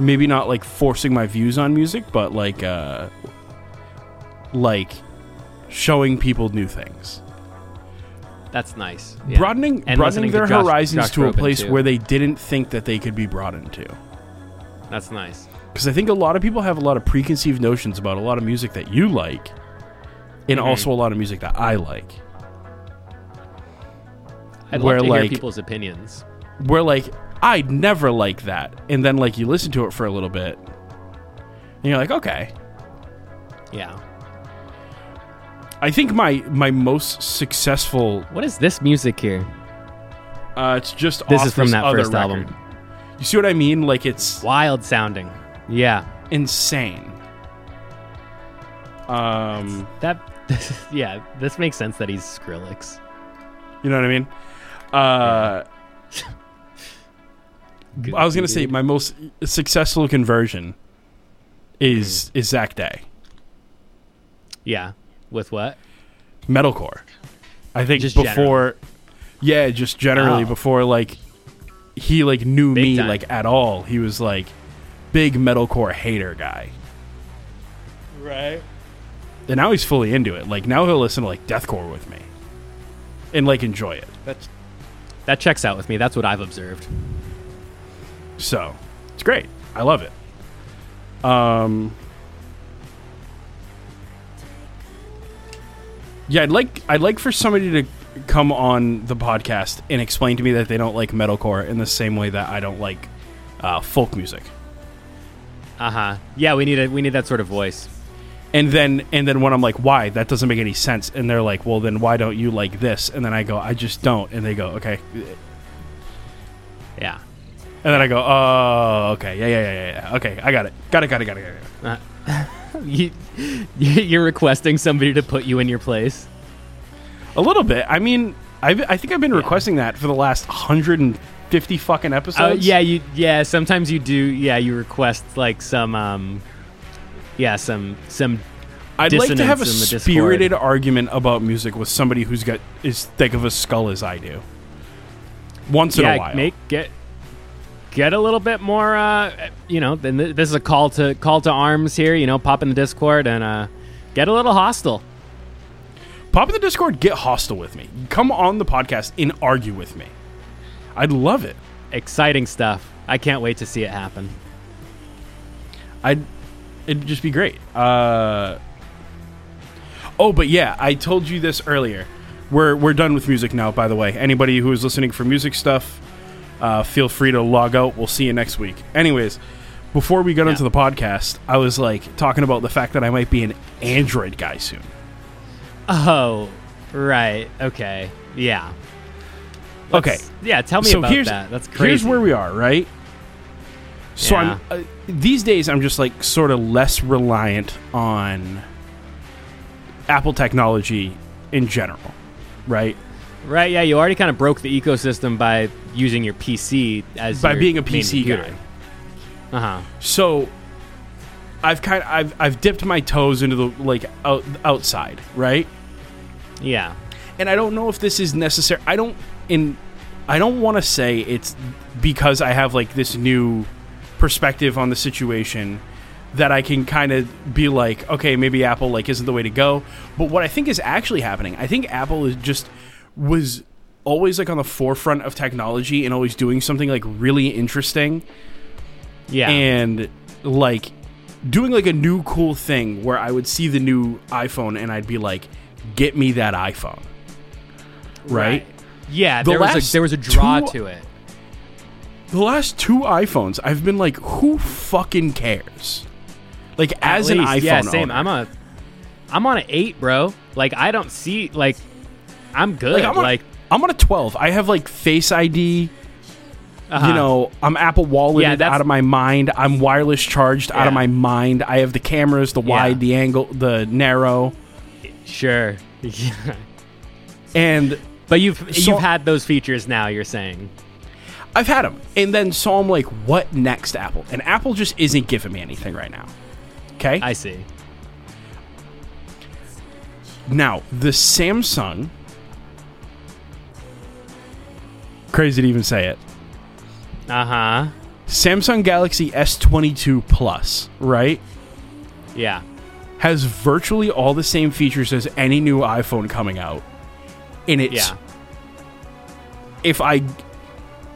maybe not like forcing my views on music, but like uh like showing people new things. That's nice. Yeah. Broadening And broadening listening to their Josh- horizons Josh to a place too. where they didn't think that they could be broadened to. That's nice. because I think a lot of people have a lot of preconceived notions about a lot of music that you like, and Mhm. also a lot of music that I like. I'd Where, love to hear like- people's opinions. Where like I'd never like that, and then like you listen to it for a little bit, and you're like, okay. Yeah. I think my my most successful. What is this music here? Uh, it's just This is from that first record. album. You see what I mean? Like it's Wild sounding. Yeah. insane. Um, That. [LAUGHS] yeah. This makes sense that he's Skrillex. you know what I mean? Uh. [LAUGHS] I was gonna say my most successful conversion is Hmm. is Zach Day Yeah. With what? metalcore. I think Just before, yeah, just generally Oh. before like he like knew Big me time. like at all. He was like big metalcore hater guy, Right. and now he's fully into it. Like now he'll listen to like deathcore with me, and like enjoy it. That that checks out with me. That's what I've observed. So it's great. I love it. Um, yeah, I'd like I'd like for somebody to come on the podcast and explain to me that they don't like metalcore in the same way that I don't like uh, folk music. Uh huh. Yeah. We need a we need that sort of voice. And then and then when I'm like, why? That doesn't make any sense. And they're like, well, then why don't you like this? And then I go, I just don't. And they go, okay. And then I go, oh, okay, yeah, yeah, yeah, yeah, yeah. Okay, I got it, got it, got it, got it, got it. Uh, [LAUGHS] you, you're requesting somebody to put you in your place. A little bit. I mean, I've, I think I've been Yeah. requesting that for the last 150 fucking Uh, episodes. yeah, you. Yeah, sometimes you do. Yeah, you request like some. um Yeah, some some. I'd like to have a spirited argument about music with somebody who's got as thick of a skull as I do. Once in a while. make get get a little bit more. uh You know, then this is a call to call to arms here. You know, pop in the Discord and uh get a little hostile. Pop in the Discord, get hostile with me. Come on the podcast and argue with me. I'd love it. Exciting stuff. I can't wait to see it happen. I'd it'd just be great. Uh, oh, but yeah, I told you this earlier. We're we're done with music now. By the way, anybody who is listening for music stuff, uh, feel free to log out. We'll see you next week. Anyways, before we got Yeah. into the podcast, I was like talking about the fact that I might be an Android guy soon. Oh, right. Okay. Yeah. Okay. Let's- Yeah. Tell me so about here's that. That's crazy. here's where we are, right? So Yeah. I'm uh, these days I'm just like sort of less reliant on Apple technology in general, right? Right, yeah, you already kind of broke the ecosystem by using your PC as by being a PC guy. Uh-huh. So I've kind of, I've I've dipped my toes into the like out, outside, right? Yeah. And I don't know if this is necessary. I don't in I don't want to say it's because I have like this new perspective on the situation that I can kind of be like, okay, maybe Apple like isn't the way to go. But what I think is actually happening, I think Apple is just was always like on the forefront of technology and always doing something like really interesting Yeah. and like doing like a new cool thing where I would see the new iPhone and I'd be like, "Get me that iPhone." Right? Yeah, The there was a there was a draw two- to it. The last two iPhones, I've been like, "Who fucking cares?" Like as At an iPhone yeah, same. owner. I'm a I'm on an 8, bro. Like I don't see like I'm good. like Like, I'm on, I'm on a 12. I have like Face ID, uh-huh. you know, I'm Apple walleted Yeah, out of my mind. I'm wireless charged out of my mind. I have the cameras, the wide, Yeah. the angle, the narrow, sure. Yeah. [LAUGHS] and But you've So- you've had those features now, you're saying. I've had them. And then so I'm like, what next, Apple? And Apple just isn't giving me anything right now. Okay? I see. now, the Samsung. Crazy to even say it. Uh-huh. Samsung Galaxy S22 Plus, right? Yeah. Has virtually all the same features as any new iPhone coming out. And it's. Yeah. If I.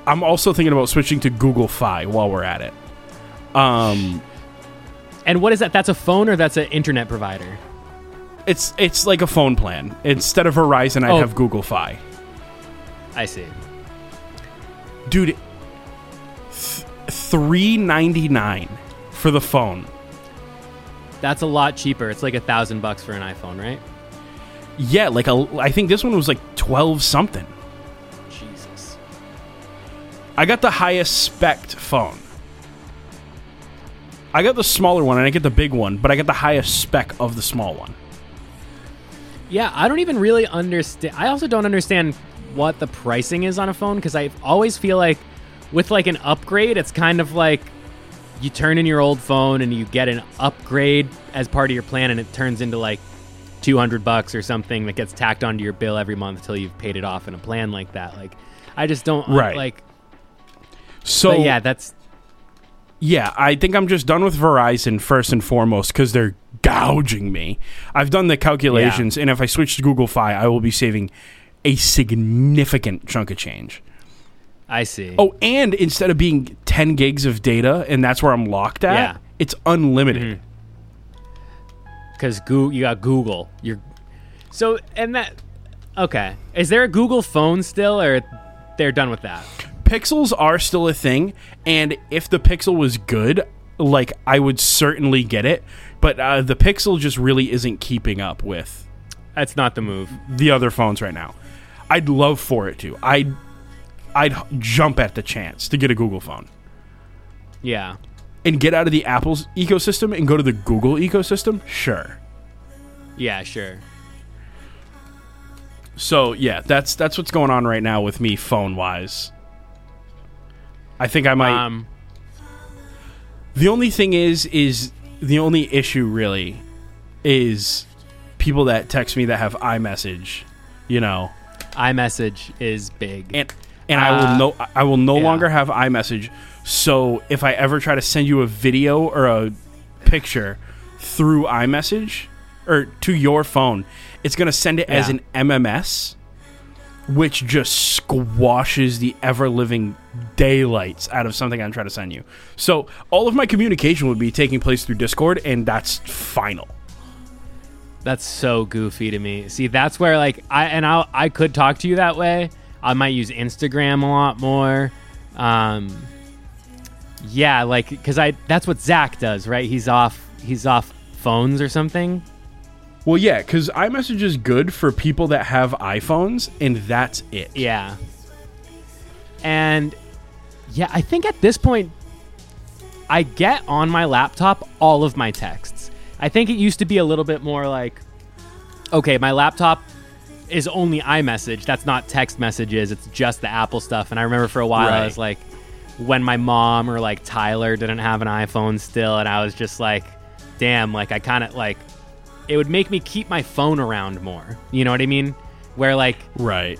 I'm also thinking about switching to Google Fi while we're at it. Um. And what is that? That's a phone or that's an internet provider? It's it's like a phone plan. Instead of Verizon, I'd Oh. have Google Fi. I see. Dude, th- three ninety nine for the phone. That's a lot cheaper. It's like a thousand bucks for an iPhone, right? Yeah, like a, I think this one was like twelve something. Jesus. I got the highest spec phone. I got the smaller one and I get the big one, but I got the highest spec of the small one. Yeah, I don't even really understand. I also don't understand what the pricing is on a phone because I always feel like with like an upgrade, it's kind of like you turn in your old phone and you get an upgrade as part of your plan, and it turns into like 200 bucks or something that gets tacked onto your bill every month until you've paid it off in a plan like that. Like, I just don't Right. like. So But yeah, that's Yeah, I think I'm just done with Verizon first and foremost because they're gouging me. I've done the calculations, and if I switch to Google Fi, I will be saving a significant chunk of change. I see. Oh, and instead of being 10 gigs of data, and that's where I'm locked at, Yeah. it's unlimited. because Goo- you got Google. You're so and that okay. Is there a Google phone still, or they're done with that? Pixels are still a thing, and if the Pixel was good, like I would certainly get it. But uh, the Pixel just really isn't keeping up with That's not the move. the other phones right now. I'd love for it to. I'd I'd jump at the chance to get a Google phone Yeah. and get out of the Apple's ecosystem and go to the Google ecosystem. Sure. Yeah, sure. So yeah, that's that's what's going on right now with me phone wise. I think I might. Um, the only thing is, is the only issue really is people that text me that have iMessage, you know, iMessage is big. and and I Uh, will no I will no yeah. longer have iMessage. So if I ever try to send you a video or a picture through iMessage or to your phone, it's going to send it as an MMS, which just squashes the ever living daylights out of something I'm trying to send you. So all of my communication would be taking place through Discord, and that's final. That's so goofy to me. See, that's where like I and I I could talk to you that way. I might use Instagram a lot more. Um, yeah, like because I that's what Zach does, right? He's off he's off phones or something. Well, yeah, because iMessage is good for people that have iPhones, and that's it. Yeah. And yeah, I think at this point, I get on my laptop all of my texts. I think it used to be a little bit more like, okay, my laptop, is only iMessage. That's not text messages. It's just the Apple stuff. And I remember for a while I was like, when my mom or like Tyler didn't have an iPhone still, and I was just like, damn, like I kind of like, it would make me keep my phone around more. You know what I mean? Where like, Right.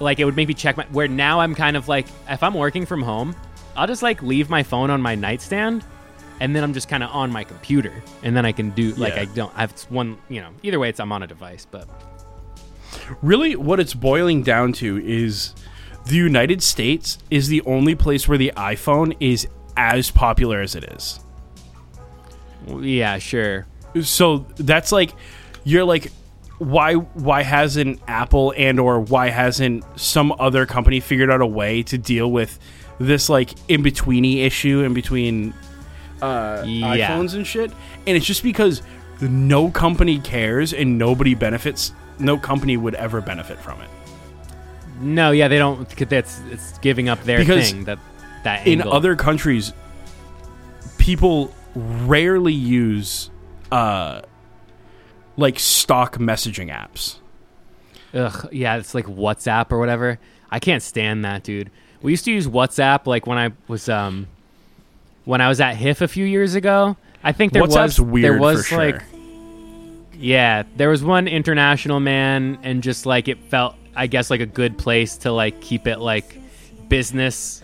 like it would make me check my. Where now I'm kind of like, if I'm working from home, I'll just like leave my phone on my nightstand. And then I'm just kind of on my computer, and then I can do like Yeah. I don't. Have one, you know. Either way, it's I'm on a device, but Really, what it's boiling down to is the United States is the only place where the iPhone is as popular as it is. yeah, sure. So that's like you're like why why hasn't Apple and or why hasn't some other company figured out a way to deal with this like in betweeny issue in between uh, Yeah. iPhones and shit? And it's just because no company cares and nobody benefits. No company would ever benefit from it. No, yeah, they don't. That's it's giving up their Because thing. That that in other countries people rarely use uh like stock messaging apps Ugh, yeah, it's like WhatsApp or whatever. I can't stand that, dude. We used to use WhatsApp like when I was um when I was at HIF a few years ago. I think there WhatsApp's was weird there was like yeah, there was one international man and just like it felt I guess like a good place to like keep it like business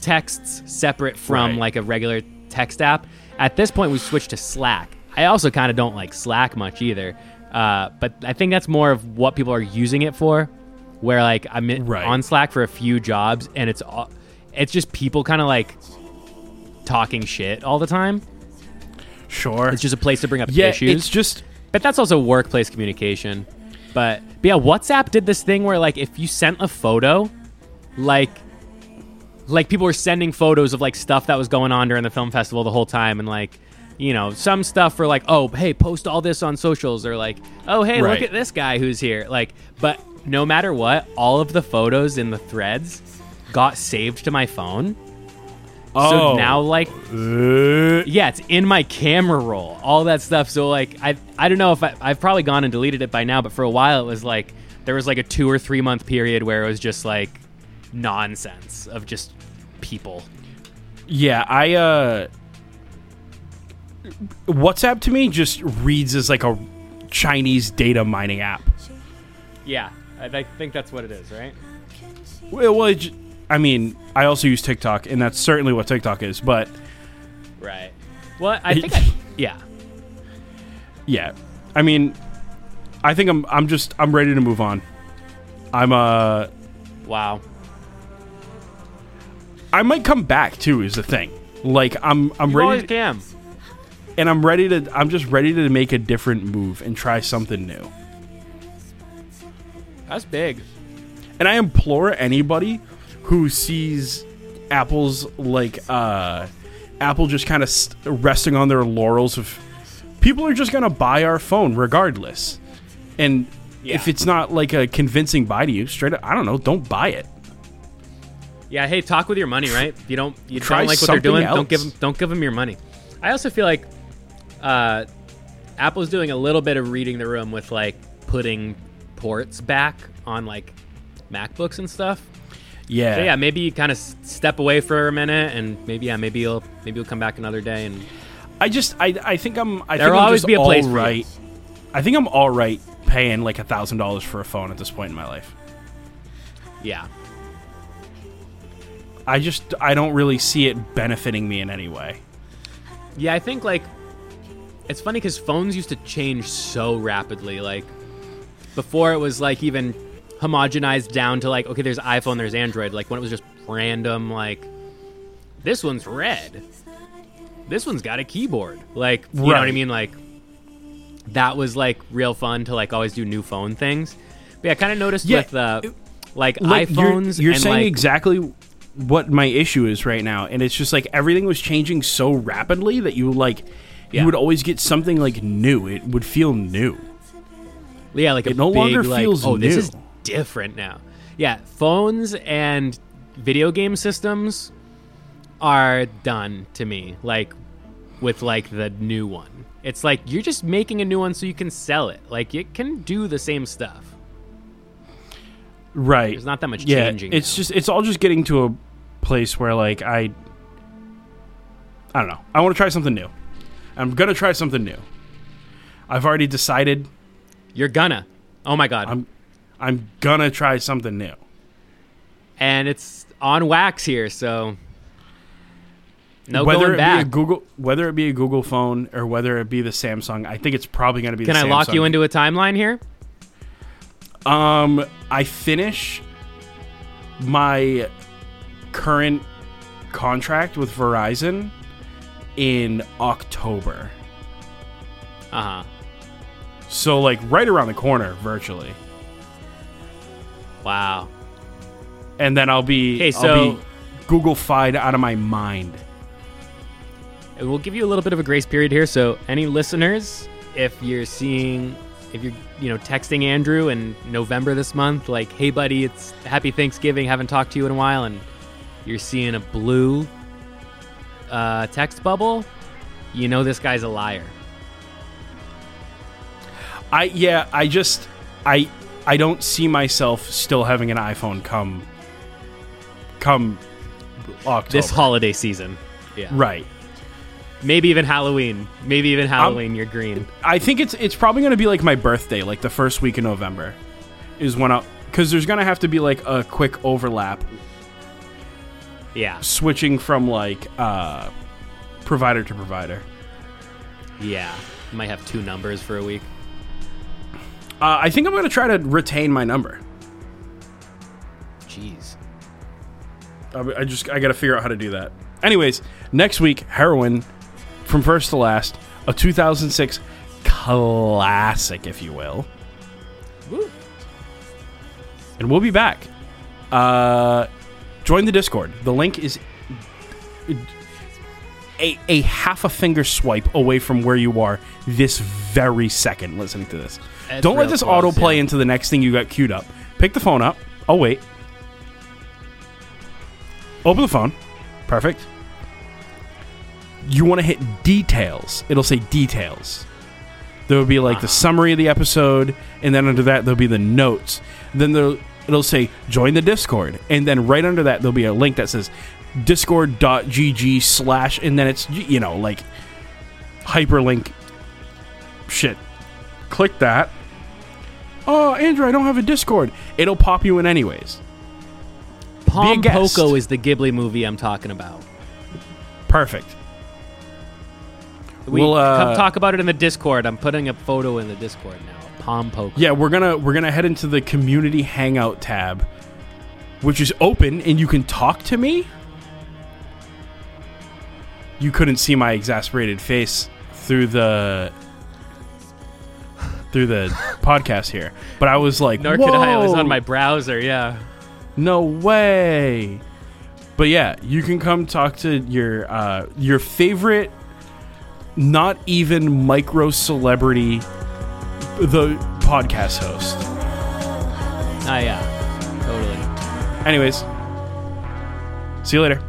texts separate from Right. like a regular text app. At this point we switched to Slack. I also kind of don't like Slack much either. Uh, but I think that's more of what people are using it for. Where like I'm in, Right. on Slack for a few jobs and it's all, it's just people kind of like talking shit all the time. sure It's just a place to bring up yeah issues. it's just But that's also workplace communication. But, but yeah, WhatsApp did this thing where like if you sent a photo, like like people were sending photos of like stuff that was going on during the film festival the whole time and like you know, some stuff for like, oh, hey, post all this on socials or like, oh, hey, Right. look at this guy who's here. Like, but no matter what, all of the photos in the threads got saved to my phone. Oh So now like uh, yeah, it's in my camera roll, all that stuff. So like, I I don't know if I, I've probably gone and deleted it by now, but for a while it was like there was like a two or three month period where it was just like nonsense of just people. yeah i uh whatsapp to me just reads as like a chinese data mining app Yeah, I, I think that's what it is, right? well, well i mean i also use tiktok and that's certainly what tiktok is but Right. Well, I think I, [LAUGHS] yeah. yeah i mean i think i'm i'm just i'm ready to move on i'm uh Wow. i might come back too is the thing like i'm i'm You ready always to, can. and i'm ready to i'm just ready to make a different move and try something new That's big. and i implore anybody who sees apple's like uh apple just kind of st- resting on their laurels of people are just gonna buy our phone regardless and if it's not like a convincing buy to you straight up i don't know don't buy it Yeah, hey, talk with your money, right? If you don't you Try don't like what they're doing, don't give them don't give them your money. I also feel like uh, Apple's doing a little bit of reading the room with like putting ports back on like MacBooks and stuff. Yeah So yeah, maybe you kind of step away for a minute, and maybe yeah, maybe you'll maybe you'll come back another day. And I just I I think I'm I There think will I'm always be a place all right. I think I'm all right paying like a thousand dollars for a phone at this point in my life. yeah, I just I don't really see it benefiting me in any way. yeah, I think like it's funny because phones used to change so rapidly. Like before, it was like even homogenized down to like okay, there's iPhone, there's Android. Like when it was just random, like this one's red, this one's got a keyboard. Like you know what I mean? Like that was like real fun to like always do new phone things. But yeah, I kind of noticed Yeah, with uh, like, Like, you're- iPhones. you're, and, saying like, exactly what my issue is right now, and it's just like everything was changing so rapidly that you like Yeah. you would always get something like new. It would feel new. Yeah, like a It no big, longer like, feels oh, this new." is different now. Yeah, phones and video game systems are done to me. Like with like the new one, it's like you're just making a new one so you can sell it. Like it can do the same stuff. right. There's not that much yeah, changing. it's just it's all just getting to a place where like I I don't know. I want to try something new. I'm gonna try something new. I've already decided You're gonna. Oh my god. I'm I'm gonna try something new. and it's on wax here, so no whether going it back. be a Google whether it be a Google phone or whether it be the Samsung, I think it's probably gonna be Can I Samsung. lock you into a timeline here? Um I finish my current contract with Verizon in October. Uh huh. So like right around the corner virtually. Wow. And then I'll be Okay, I'll so- be Google fied out of my mind. And We'll give you a little bit of a grace period here. So, any listeners, if you're seeing, if you're, you know, texting Andrew in November this month, like, hey, buddy, it's happy Thanksgiving, haven't talked to you in a while, and you're seeing a blue uh, text bubble, you know this guy's a liar. I yeah, I just I I don't see myself still having an iPhone come come October. This holiday season. Yeah. right. Maybe even Halloween. Maybe even Halloween, you're green. I think it's it's probably going to be like my birthday, like the first week in November is when I cuz there's going to have to be like a quick overlap Yeah. switching from like uh provider to provider. Yeah. You might have two numbers for a week. Uh, I think I'm going to try to retain my number. Jeez. I I just I got to figure out how to do that. Anyways, next week, Heroin from first to last, a 2006 classic, if you will, Woo. and we'll be back. Uh, join the Discord. The link is a, a half a finger swipe away from where you are this very second listening to this. That's Don't let this close, autoplay yeah. into the next thing you got queued up. Pick the phone up. Oh wait. Open the phone. Perfect. You want to hit details. It'll say details. There will be like the summary of the episode, and then under that there'll be the notes. Then there it'll say join the Discord, and then right under that there'll be a link that says discord.gg slash, and then it's you know like hyperlink shit. Click that. Oh, Andrew, I don't have a Discord. It'll pop you in anyways. Palm guest. Poco is the Ghibli movie I'm talking about. Perfect. We We'll, uh, come talk about it in the Discord. I'm putting a photo in the Discord now. Pom Poko. Yeah, we're gonna we're gonna head into the community hangout tab, which is open, and you can talk to me. You couldn't see my exasperated face through the through the [LAUGHS] podcast here, but I was like, is "Whoa, on my browser. Yeah. no way." But yeah, you can come talk to your uh, your favorite, not even micro celebrity, the podcast host. Ah, yeah. Totally. Anyways, see you later.